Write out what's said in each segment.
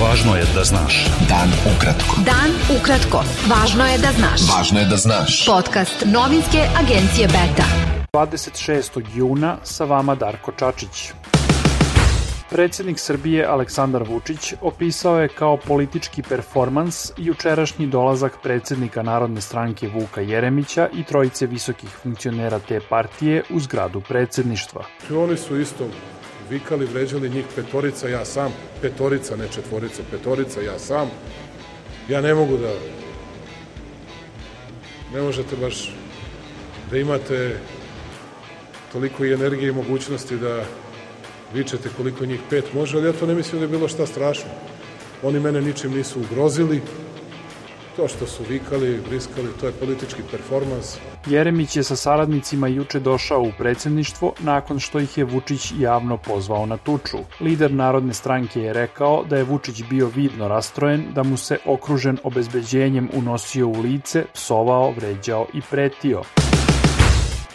Važno je da znaš. Dan ukratko. Dan ukratko. Važno je da znaš. Važno je da znaš. Podcast novinske agencije Beta. 26. juna sa vama Darko Čačić. Predsednik Srbije Aleksandar Vučić opisao je kao politički performans jučerašnji dolazak predsednika Narodne stranke Vuka Jeremića i trojice visokih funkcionera te partije u zgradu predsedništva. Oni su isto vikali, vređali njih petorica, ja sam, petorica, ne četvorica, petorica, ja sam. Ja ne mogu da, ne možete baš da imate toliko i energije i mogućnosti da vičete koliko njih pet može, ali ja to ne mislim da je bilo šta strašno. Oni mene ničim nisu ugrozili, to što su vikali, briskali, to je politički performans. Jeremić je sa saradnicima juče došao u predsedništvo nakon što ih je Vučić javno pozvao na tuču. Lider Narodne stranke je rekao da je Vučić bio vidno rastrojen, da mu se okružen obezbeđenjem unosio u lice, psovao, vređao i pretio.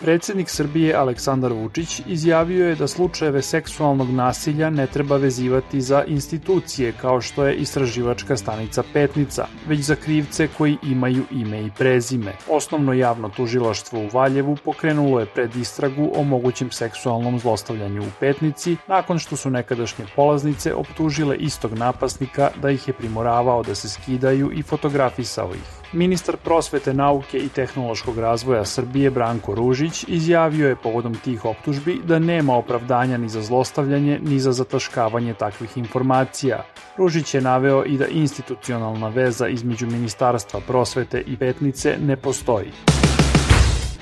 Predsednik Srbije Aleksandar Vučić izjavio je da slučajeve seksualnog nasilja ne treba vezivati za institucije kao što je istraživačka stanica Petnica, već za krivce koji imaju ime i prezime. Osnovno javno tužilaštvo u Valjevu pokrenulo je pred istragu o mogućem seksualnom zlostavljanju u Petnici nakon što su nekadašnje polaznice optužile istog napasnika da ih je primoravao da se skidaju i fotografisao ih. Ministar prosvete, nauke i tehnološkog razvoja Srbije Branko Ružić izjavio je povodom tih optužbi da nema opravdanja ni za zlostavljanje ni za zataškavanje takvih informacija. Ružić je naveo i da institucionalna veza između Ministarstva prosvete i Petnice ne postoji.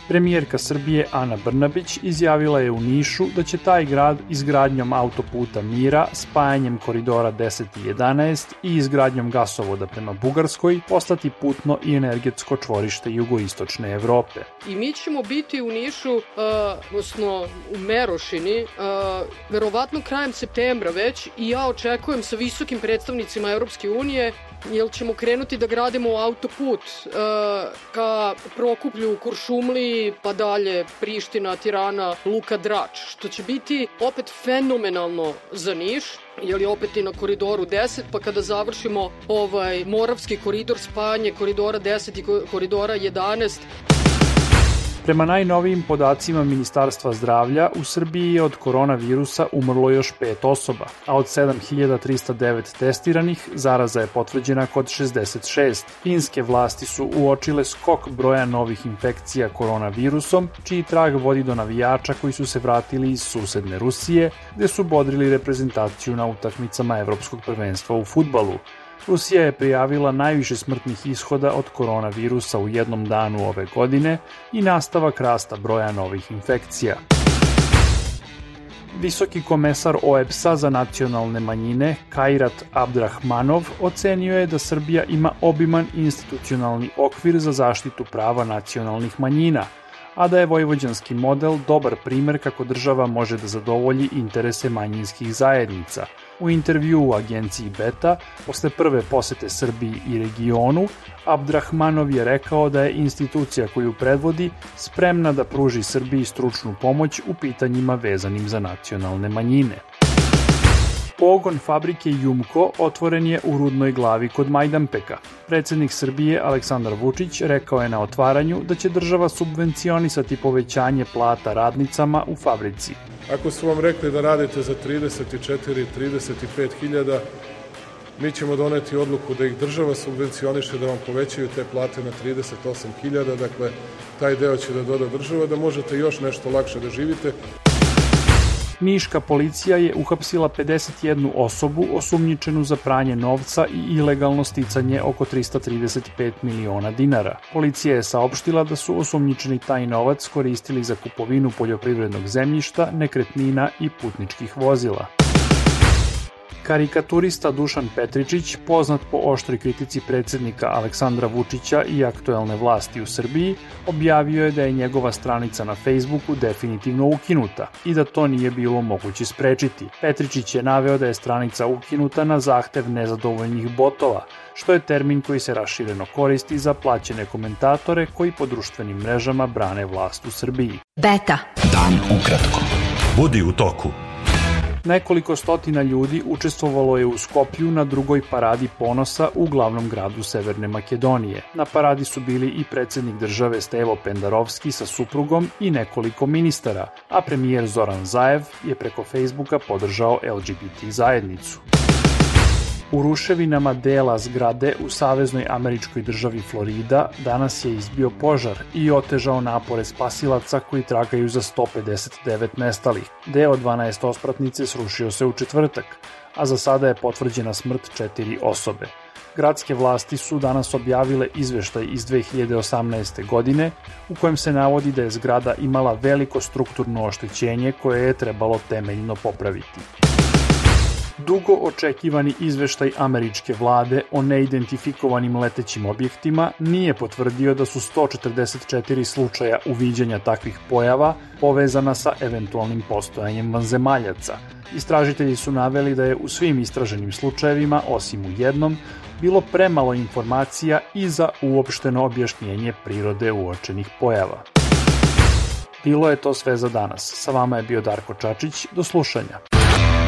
Premijerka Srbije Ana Brnabić izjavila je u Nišu da će taj grad izgradnjom autoputa Mira, spajanjem koridora 10 i 11 i izgradnjom gasovoda prema Bugarskoj postati putno i energetsko čvorište jugoistočne Evrope. I mi ćemo biti u Nišu, uh, odnosno u Merošini, uh, verovatno krajem septembra već i ja očekujem sa visokim predstavnicima Europske unije jel ćemo krenuti da gradimo autoput uh, ka Prokuplju, Pa dalje Priština, Tirana, Luka Drač, što će biti opet fenomenalno za Niš, je opet i na koridoru 10, pa kada završimo ovaj Moravski koridor, spajanje koridora 10 i koridora 11, Prema najnovijim podacima Ministarstva zdravlja, u Srbiji je od koronavirusa umrlo još pet osoba, a od 7309 testiranih zaraza je potvrđena kod 66. Finske vlasti su uočile skok broja novih infekcija koronavirusom, čiji trag vodi do navijača koji su se vratili iz susedne Rusije, gde su bodrili reprezentaciju na utakmicama Evropskog prvenstva u futbalu. Rusija je prijavila najviše smrtnih ishoda od koronavirusa u jednom danu ove godine i nastavak rasta broja novih infekcija. Visoki komesar OEBS-a za nacionalne manjine Kairat Abdrahmanov ocenio je da Srbija ima obiman institucionalni okvir za zaštitu prava nacionalnih manjina, a da je vojvođanski model dobar primer kako država može da zadovolji interese manjinskih zajednica – U intervju u agenciji Beta, posle prve posete Srbiji i regionu, Abdrahmanov je rekao da je institucija koju predvodi spremna da pruži Srbiji stručnu pomoć u pitanjima vezanim za nacionalne manjine. Pogon fabrike Jumko otvoren je u Rudnoj glavi kod Majdanpeka. Predsednik Srbije Aleksandar Vučić rekao je na otvaranju da će država subvencionisati povećanje plata radnicama u fabrici. Ako su vam rekli da radite za 34, 35 hiljada, mi ćemo doneti odluku da ih država subvencioniše, da vam povećaju te plate na 38 hiljada, dakle, taj deo će da doda država, da možete još nešto lakše da živite. Niška policija je uhapsila 51 osobu osumnjičenu za pranje novca i ilegalno sticanje oko 335 miliona dinara. Policija je saopštila da su osumnjičeni taj novac koristili za kupovinu poljoprivrednog zemljišta, nekretnina i putničkih vozila. Karikaturista Dušan Petričić, poznat po oštroj kritici predsednika Aleksandra Vučića i aktuelne vlasti u Srbiji, objavio je da je njegova stranica na Facebooku definitivno ukinuta i da to nije bilo moguće sprečiti. Petričić je naveo da je stranica ukinuta na zahtev nezadovoljnih botova, što je termin koji se rašireno koristi za plaćene komentatore koji po društvenim mrežama brane vlast u Srbiji. Beta. Dan ukratko. Budi u toku. Nekoliko stotina ljudi učestvovalo je u Skoplju na drugoj paradi ponosa u glavnom gradu Severne Makedonije. Na paradi su bili i predsednik države Stevo Pendarovski sa suprugom i nekoliko ministara, a premijer Zoran Zaev je preko Facebooka podržao LGBT zajednicu. U ruševinama dela zgrade u saveznoj američkoj državi Florida danas je izbio požar i otežao napore spasilaca koji tragaju za 159 nestalih. Deo 12 ospratnice srušio se u četvrtak, a za sada je potvrđena smrt četiri osobe. Gradske vlasti su danas objavile izveštaj iz 2018. godine u kojem se navodi da je zgrada imala veliko strukturno oštećenje koje je trebalo temeljno popraviti. Dugo očekivani izveštaj američke vlade o neidentifikovanim letećim objektima nije potvrdio da su 144 slučaja uviđanja takvih pojava povezana sa eventualnim postojanjem vanzemaljaca. Istražitelji su naveli da je u svim istraženim slučajevima, osim u jednom, bilo premalo informacija i za uopšteno objašnjenje prirode uočenih pojava. Bilo je to sve za danas. Sa vama je bio Darko Čačić. Do slušanja.